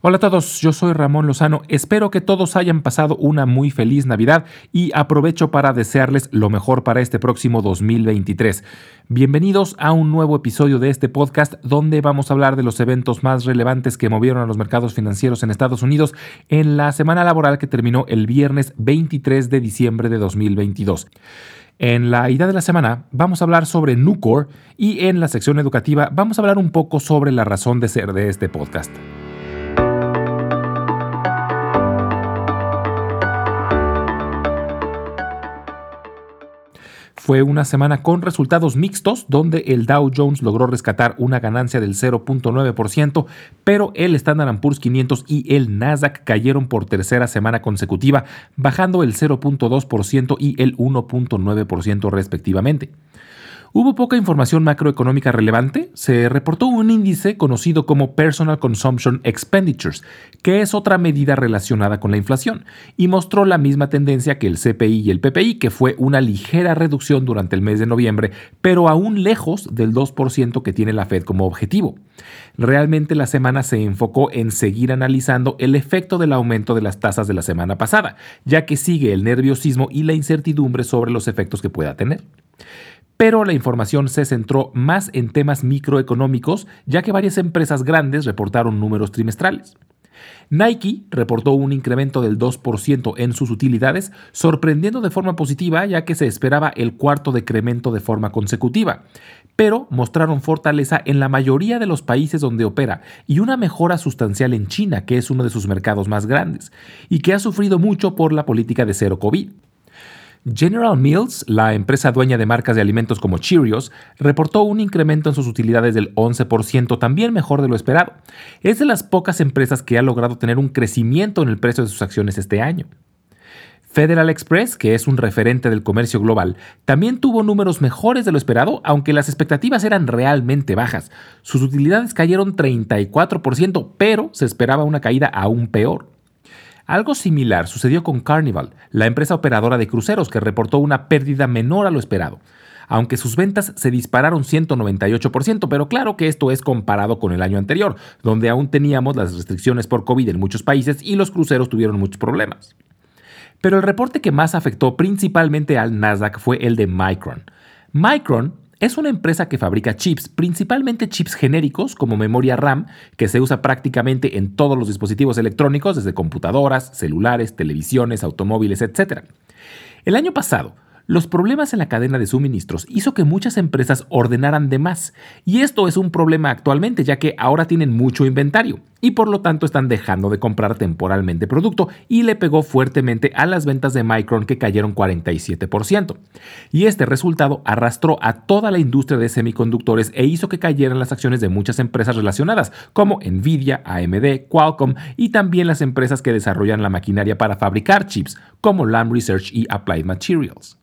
Hola a todos, yo soy Ramón Lozano, espero que todos hayan pasado una muy feliz Navidad y aprovecho para desearles lo mejor para este próximo 2023. Bienvenidos a un nuevo episodio de este podcast donde vamos a hablar de los eventos más relevantes que movieron a los mercados financieros en Estados Unidos en la semana laboral que terminó el viernes 23 de diciembre de 2022. En la idea de la semana vamos a hablar sobre Nucor y en la sección educativa vamos a hablar un poco sobre la razón de ser de este podcast. Fue una semana con resultados mixtos, donde el Dow Jones logró rescatar una ganancia del 0.9%, pero el Standard Poor's 500 y el Nasdaq cayeron por tercera semana consecutiva, bajando el 0.2% y el 1.9% respectivamente. Hubo poca información macroeconómica relevante. Se reportó un índice conocido como Personal Consumption Expenditures, que es otra medida relacionada con la inflación, y mostró la misma tendencia que el CPI y el PPI, que fue una ligera reducción durante el mes de noviembre, pero aún lejos del 2% que tiene la Fed como objetivo. Realmente la semana se enfocó en seguir analizando el efecto del aumento de las tasas de la semana pasada, ya que sigue el nerviosismo y la incertidumbre sobre los efectos que pueda tener pero la información se centró más en temas microeconómicos, ya que varias empresas grandes reportaron números trimestrales. Nike reportó un incremento del 2% en sus utilidades, sorprendiendo de forma positiva ya que se esperaba el cuarto decremento de forma consecutiva, pero mostraron fortaleza en la mayoría de los países donde opera y una mejora sustancial en China, que es uno de sus mercados más grandes, y que ha sufrido mucho por la política de cero COVID. General Mills, la empresa dueña de marcas de alimentos como Cheerios, reportó un incremento en sus utilidades del 11%, también mejor de lo esperado. Es de las pocas empresas que ha logrado tener un crecimiento en el precio de sus acciones este año. Federal Express, que es un referente del comercio global, también tuvo números mejores de lo esperado, aunque las expectativas eran realmente bajas. Sus utilidades cayeron 34%, pero se esperaba una caída aún peor. Algo similar sucedió con Carnival, la empresa operadora de cruceros que reportó una pérdida menor a lo esperado, aunque sus ventas se dispararon 198%, pero claro que esto es comparado con el año anterior, donde aún teníamos las restricciones por COVID en muchos países y los cruceros tuvieron muchos problemas. Pero el reporte que más afectó principalmente al Nasdaq fue el de Micron. Micron es una empresa que fabrica chips, principalmente chips genéricos como memoria RAM, que se usa prácticamente en todos los dispositivos electrónicos, desde computadoras, celulares, televisiones, automóviles, etc. El año pasado, los problemas en la cadena de suministros hizo que muchas empresas ordenaran de más, y esto es un problema actualmente ya que ahora tienen mucho inventario y por lo tanto están dejando de comprar temporalmente producto y le pegó fuertemente a las ventas de Micron que cayeron 47%. Y este resultado arrastró a toda la industria de semiconductores e hizo que cayeran las acciones de muchas empresas relacionadas como Nvidia, AMD, Qualcomm y también las empresas que desarrollan la maquinaria para fabricar chips como Lam Research y Applied Materials.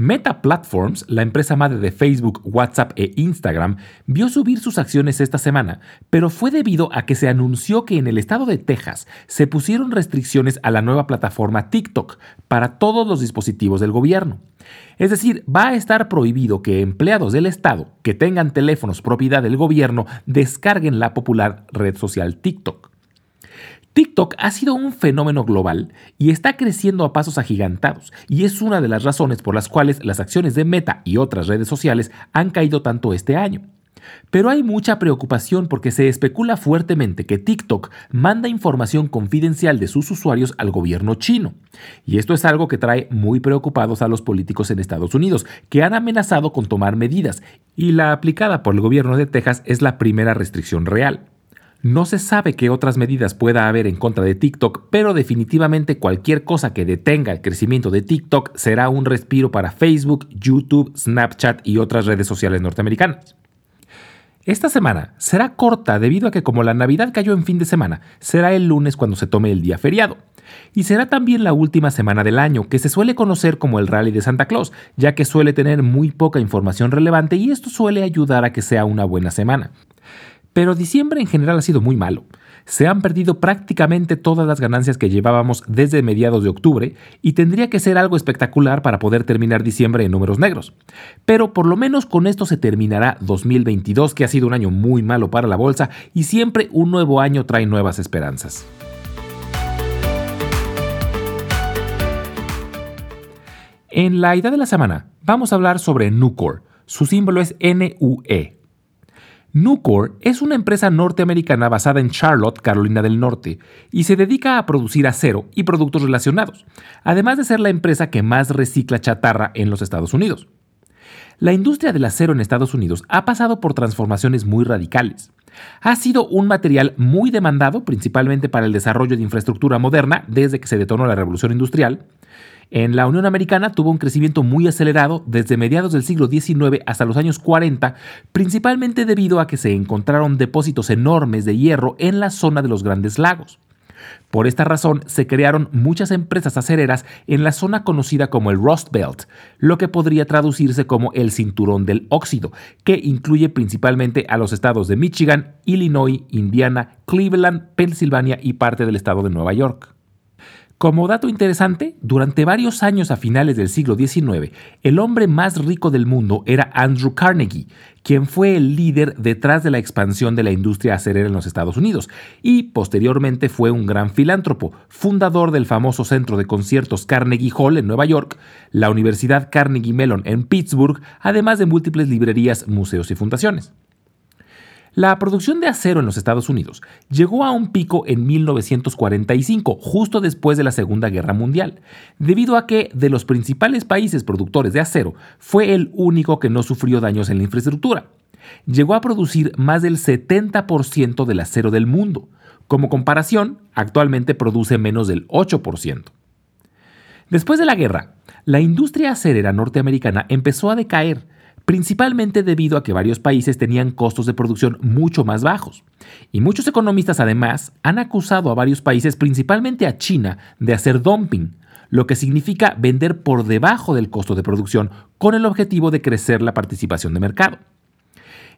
Meta Platforms, la empresa madre de Facebook, WhatsApp e Instagram, vio subir sus acciones esta semana, pero fue debido a que se anunció que en el estado de Texas se pusieron restricciones a la nueva plataforma TikTok para todos los dispositivos del gobierno. Es decir, va a estar prohibido que empleados del Estado que tengan teléfonos propiedad del gobierno descarguen la popular red social TikTok. TikTok ha sido un fenómeno global y está creciendo a pasos agigantados, y es una de las razones por las cuales las acciones de Meta y otras redes sociales han caído tanto este año. Pero hay mucha preocupación porque se especula fuertemente que TikTok manda información confidencial de sus usuarios al gobierno chino. Y esto es algo que trae muy preocupados a los políticos en Estados Unidos, que han amenazado con tomar medidas, y la aplicada por el gobierno de Texas es la primera restricción real. No se sabe qué otras medidas pueda haber en contra de TikTok, pero definitivamente cualquier cosa que detenga el crecimiento de TikTok será un respiro para Facebook, YouTube, Snapchat y otras redes sociales norteamericanas. Esta semana será corta debido a que como la Navidad cayó en fin de semana, será el lunes cuando se tome el día feriado. Y será también la última semana del año, que se suele conocer como el Rally de Santa Claus, ya que suele tener muy poca información relevante y esto suele ayudar a que sea una buena semana. Pero diciembre en general ha sido muy malo. Se han perdido prácticamente todas las ganancias que llevábamos desde mediados de octubre y tendría que ser algo espectacular para poder terminar diciembre en números negros. Pero por lo menos con esto se terminará 2022, que ha sido un año muy malo para la bolsa y siempre un nuevo año trae nuevas esperanzas. En la idea de la semana vamos a hablar sobre Nucor. Su símbolo es NUE. Nucor es una empresa norteamericana basada en Charlotte, Carolina del Norte, y se dedica a producir acero y productos relacionados, además de ser la empresa que más recicla chatarra en los Estados Unidos. La industria del acero en Estados Unidos ha pasado por transformaciones muy radicales. Ha sido un material muy demandado, principalmente para el desarrollo de infraestructura moderna desde que se detonó la revolución industrial, en la Unión Americana tuvo un crecimiento muy acelerado desde mediados del siglo XIX hasta los años 40, principalmente debido a que se encontraron depósitos enormes de hierro en la zona de los Grandes Lagos. Por esta razón se crearon muchas empresas acereras en la zona conocida como el Rust Belt, lo que podría traducirse como el cinturón del óxido, que incluye principalmente a los estados de Michigan, Illinois, Indiana, Cleveland, Pensilvania y parte del estado de Nueva York. Como dato interesante, durante varios años a finales del siglo XIX, el hombre más rico del mundo era Andrew Carnegie, quien fue el líder detrás de la expansión de la industria acerera en los Estados Unidos y posteriormente fue un gran filántropo, fundador del famoso centro de conciertos Carnegie Hall en Nueva York, la Universidad Carnegie Mellon en Pittsburgh, además de múltiples librerías, museos y fundaciones. La producción de acero en los Estados Unidos llegó a un pico en 1945, justo después de la Segunda Guerra Mundial, debido a que de los principales países productores de acero fue el único que no sufrió daños en la infraestructura. Llegó a producir más del 70% del acero del mundo. Como comparación, actualmente produce menos del 8%. Después de la guerra, la industria acerera norteamericana empezó a decaer, principalmente debido a que varios países tenían costos de producción mucho más bajos. Y muchos economistas además han acusado a varios países, principalmente a China, de hacer dumping, lo que significa vender por debajo del costo de producción con el objetivo de crecer la participación de mercado.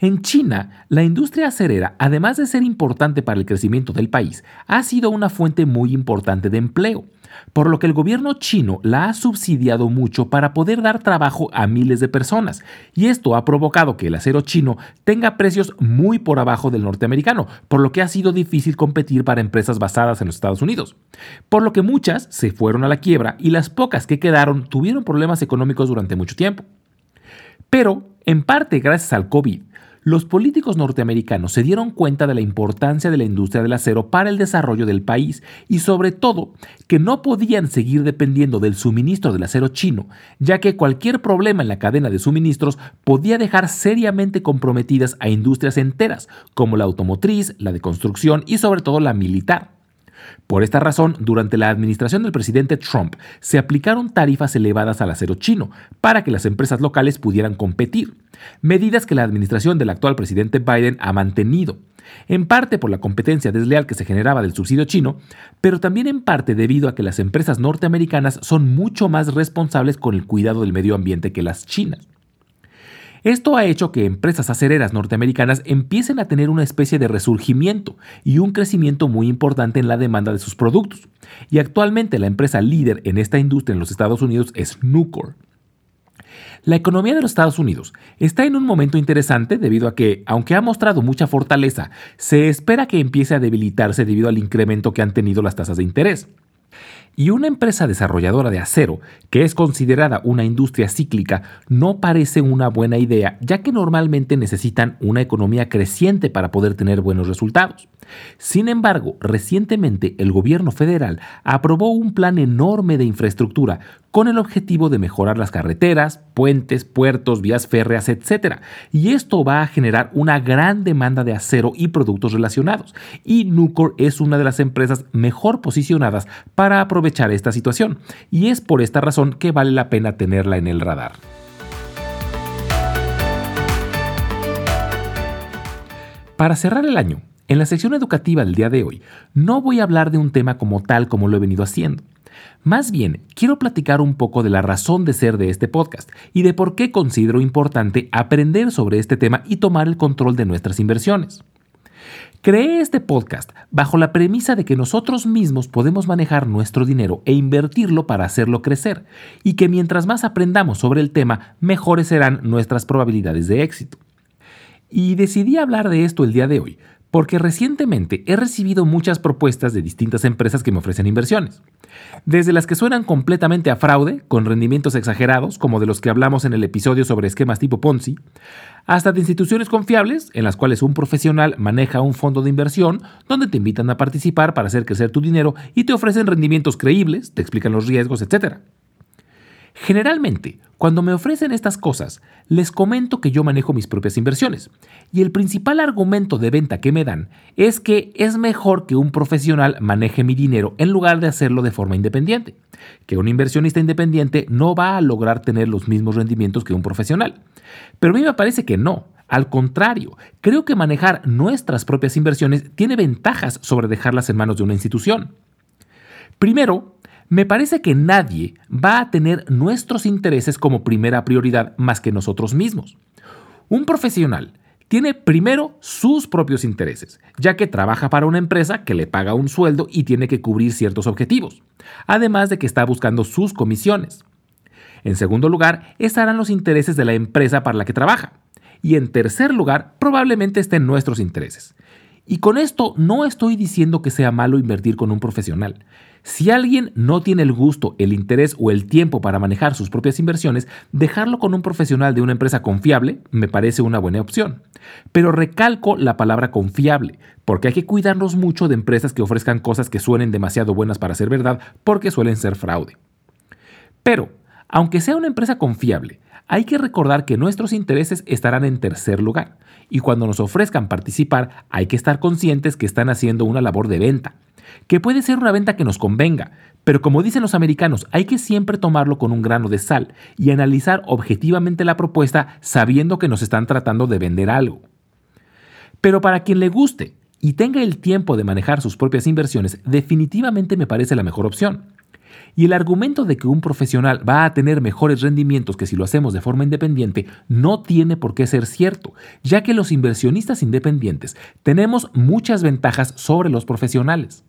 En China, la industria acerera, además de ser importante para el crecimiento del país, ha sido una fuente muy importante de empleo, por lo que el gobierno chino la ha subsidiado mucho para poder dar trabajo a miles de personas, y esto ha provocado que el acero chino tenga precios muy por abajo del norteamericano, por lo que ha sido difícil competir para empresas basadas en los Estados Unidos, por lo que muchas se fueron a la quiebra y las pocas que quedaron tuvieron problemas económicos durante mucho tiempo. Pero, en parte gracias al COVID, los políticos norteamericanos se dieron cuenta de la importancia de la industria del acero para el desarrollo del país y sobre todo que no podían seguir dependiendo del suministro del acero chino, ya que cualquier problema en la cadena de suministros podía dejar seriamente comprometidas a industrias enteras, como la automotriz, la de construcción y sobre todo la militar. Por esta razón, durante la administración del presidente Trump se aplicaron tarifas elevadas al acero chino para que las empresas locales pudieran competir, medidas que la administración del actual presidente Biden ha mantenido, en parte por la competencia desleal que se generaba del subsidio chino, pero también en parte debido a que las empresas norteamericanas son mucho más responsables con el cuidado del medio ambiente que las chinas. Esto ha hecho que empresas acereras norteamericanas empiecen a tener una especie de resurgimiento y un crecimiento muy importante en la demanda de sus productos. Y actualmente la empresa líder en esta industria en los Estados Unidos es Nucor. La economía de los Estados Unidos está en un momento interesante debido a que, aunque ha mostrado mucha fortaleza, se espera que empiece a debilitarse debido al incremento que han tenido las tasas de interés. Y una empresa desarrolladora de acero, que es considerada una industria cíclica, no parece una buena idea, ya que normalmente necesitan una economía creciente para poder tener buenos resultados. Sin embargo, recientemente el gobierno federal aprobó un plan enorme de infraestructura con el objetivo de mejorar las carreteras, puentes, puertos, vías férreas, etc. Y esto va a generar una gran demanda de acero y productos relacionados. Y Nucor es una de las empresas mejor posicionadas para aprovechar esta situación. Y es por esta razón que vale la pena tenerla en el radar. Para cerrar el año, en la sección educativa del día de hoy, no voy a hablar de un tema como tal como lo he venido haciendo. Más bien, quiero platicar un poco de la razón de ser de este podcast y de por qué considero importante aprender sobre este tema y tomar el control de nuestras inversiones. Creé este podcast bajo la premisa de que nosotros mismos podemos manejar nuestro dinero e invertirlo para hacerlo crecer, y que mientras más aprendamos sobre el tema, mejores serán nuestras probabilidades de éxito. Y decidí hablar de esto el día de hoy, porque recientemente he recibido muchas propuestas de distintas empresas que me ofrecen inversiones. Desde las que suenan completamente a fraude, con rendimientos exagerados, como de los que hablamos en el episodio sobre esquemas tipo Ponzi, hasta de instituciones confiables, en las cuales un profesional maneja un fondo de inversión, donde te invitan a participar para hacer crecer tu dinero y te ofrecen rendimientos creíbles, te explican los riesgos, etc. Generalmente, cuando me ofrecen estas cosas, les comento que yo manejo mis propias inversiones. Y el principal argumento de venta que me dan es que es mejor que un profesional maneje mi dinero en lugar de hacerlo de forma independiente. Que un inversionista independiente no va a lograr tener los mismos rendimientos que un profesional. Pero a mí me parece que no. Al contrario, creo que manejar nuestras propias inversiones tiene ventajas sobre dejarlas en manos de una institución. Primero, me parece que nadie va a tener nuestros intereses como primera prioridad más que nosotros mismos. Un profesional tiene primero sus propios intereses, ya que trabaja para una empresa que le paga un sueldo y tiene que cubrir ciertos objetivos, además de que está buscando sus comisiones. En segundo lugar, estarán los intereses de la empresa para la que trabaja. Y en tercer lugar, probablemente estén nuestros intereses. Y con esto no estoy diciendo que sea malo invertir con un profesional. Si alguien no tiene el gusto, el interés o el tiempo para manejar sus propias inversiones, dejarlo con un profesional de una empresa confiable me parece una buena opción. Pero recalco la palabra confiable, porque hay que cuidarnos mucho de empresas que ofrezcan cosas que suenen demasiado buenas para ser verdad, porque suelen ser fraude. Pero, aunque sea una empresa confiable, hay que recordar que nuestros intereses estarán en tercer lugar, y cuando nos ofrezcan participar hay que estar conscientes que están haciendo una labor de venta que puede ser una venta que nos convenga, pero como dicen los americanos, hay que siempre tomarlo con un grano de sal y analizar objetivamente la propuesta sabiendo que nos están tratando de vender algo. Pero para quien le guste y tenga el tiempo de manejar sus propias inversiones, definitivamente me parece la mejor opción. Y el argumento de que un profesional va a tener mejores rendimientos que si lo hacemos de forma independiente no tiene por qué ser cierto, ya que los inversionistas independientes tenemos muchas ventajas sobre los profesionales.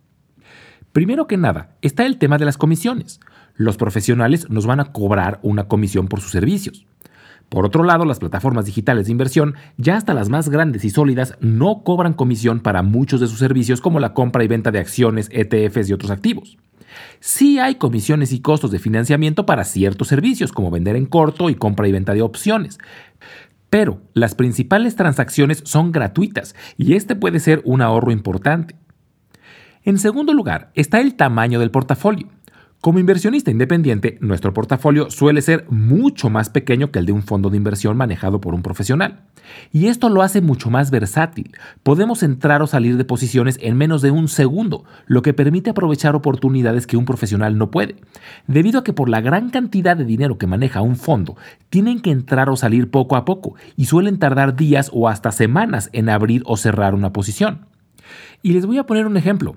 Primero que nada, está el tema de las comisiones. Los profesionales nos van a cobrar una comisión por sus servicios. Por otro lado, las plataformas digitales de inversión, ya hasta las más grandes y sólidas, no cobran comisión para muchos de sus servicios como la compra y venta de acciones, ETFs y otros activos. Sí hay comisiones y costos de financiamiento para ciertos servicios, como vender en corto y compra y venta de opciones. Pero las principales transacciones son gratuitas y este puede ser un ahorro importante. En segundo lugar, está el tamaño del portafolio. Como inversionista independiente, nuestro portafolio suele ser mucho más pequeño que el de un fondo de inversión manejado por un profesional. Y esto lo hace mucho más versátil. Podemos entrar o salir de posiciones en menos de un segundo, lo que permite aprovechar oportunidades que un profesional no puede. Debido a que por la gran cantidad de dinero que maneja un fondo, tienen que entrar o salir poco a poco y suelen tardar días o hasta semanas en abrir o cerrar una posición. Y les voy a poner un ejemplo.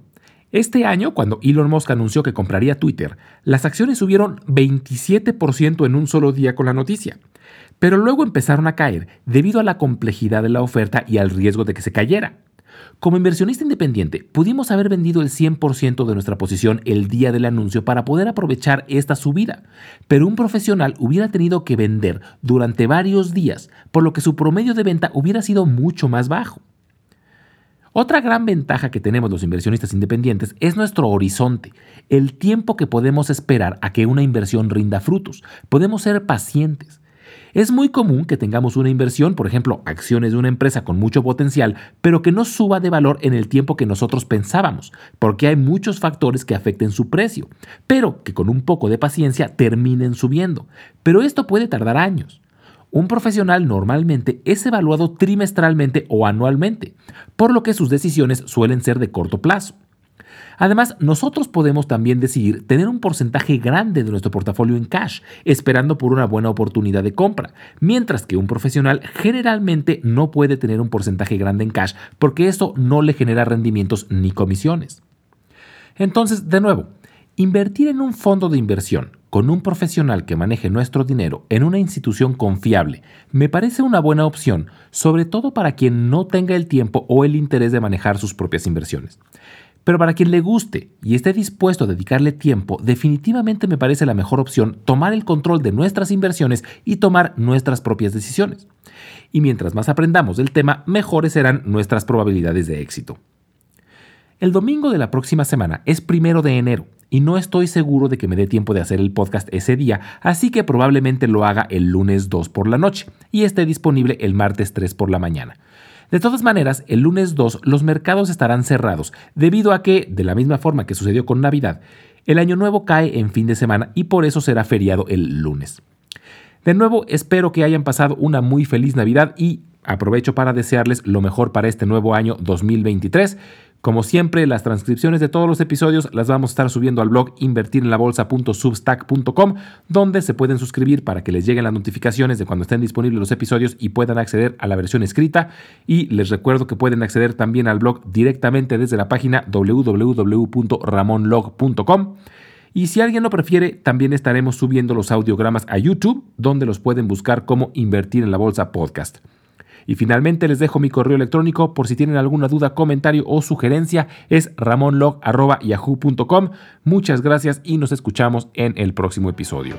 Este año, cuando Elon Musk anunció que compraría Twitter, las acciones subieron 27% en un solo día con la noticia. Pero luego empezaron a caer debido a la complejidad de la oferta y al riesgo de que se cayera. Como inversionista independiente, pudimos haber vendido el 100% de nuestra posición el día del anuncio para poder aprovechar esta subida, pero un profesional hubiera tenido que vender durante varios días, por lo que su promedio de venta hubiera sido mucho más bajo. Otra gran ventaja que tenemos los inversionistas independientes es nuestro horizonte, el tiempo que podemos esperar a que una inversión rinda frutos. Podemos ser pacientes. Es muy común que tengamos una inversión, por ejemplo, acciones de una empresa con mucho potencial, pero que no suba de valor en el tiempo que nosotros pensábamos, porque hay muchos factores que afecten su precio, pero que con un poco de paciencia terminen subiendo. Pero esto puede tardar años. Un profesional normalmente es evaluado trimestralmente o anualmente, por lo que sus decisiones suelen ser de corto plazo. Además, nosotros podemos también decidir tener un porcentaje grande de nuestro portafolio en cash, esperando por una buena oportunidad de compra, mientras que un profesional generalmente no puede tener un porcentaje grande en cash porque eso no le genera rendimientos ni comisiones. Entonces, de nuevo, invertir en un fondo de inversión con un profesional que maneje nuestro dinero en una institución confiable me parece una buena opción, sobre todo para quien no tenga el tiempo o el interés de manejar sus propias inversiones. Pero para quien le guste y esté dispuesto a dedicarle tiempo, definitivamente me parece la mejor opción tomar el control de nuestras inversiones y tomar nuestras propias decisiones. Y mientras más aprendamos del tema, mejores serán nuestras probabilidades de éxito. El domingo de la próxima semana es primero de enero y no estoy seguro de que me dé tiempo de hacer el podcast ese día, así que probablemente lo haga el lunes 2 por la noche y esté disponible el martes 3 por la mañana. De todas maneras, el lunes 2 los mercados estarán cerrados, debido a que, de la misma forma que sucedió con Navidad, el año nuevo cae en fin de semana y por eso será feriado el lunes. De nuevo, espero que hayan pasado una muy feliz Navidad y aprovecho para desearles lo mejor para este nuevo año 2023. Como siempre, las transcripciones de todos los episodios las vamos a estar subiendo al blog invertirenlabolsa.substack.com, donde se pueden suscribir para que les lleguen las notificaciones de cuando estén disponibles los episodios y puedan acceder a la versión escrita. Y les recuerdo que pueden acceder también al blog directamente desde la página www.ramonlog.com. Y si alguien lo prefiere, también estaremos subiendo los audiogramas a YouTube, donde los pueden buscar como Invertir en la Bolsa Podcast. Y finalmente les dejo mi correo electrónico por si tienen alguna duda, comentario o sugerencia. Es ramonlog.yahoo.com. Muchas gracias y nos escuchamos en el próximo episodio.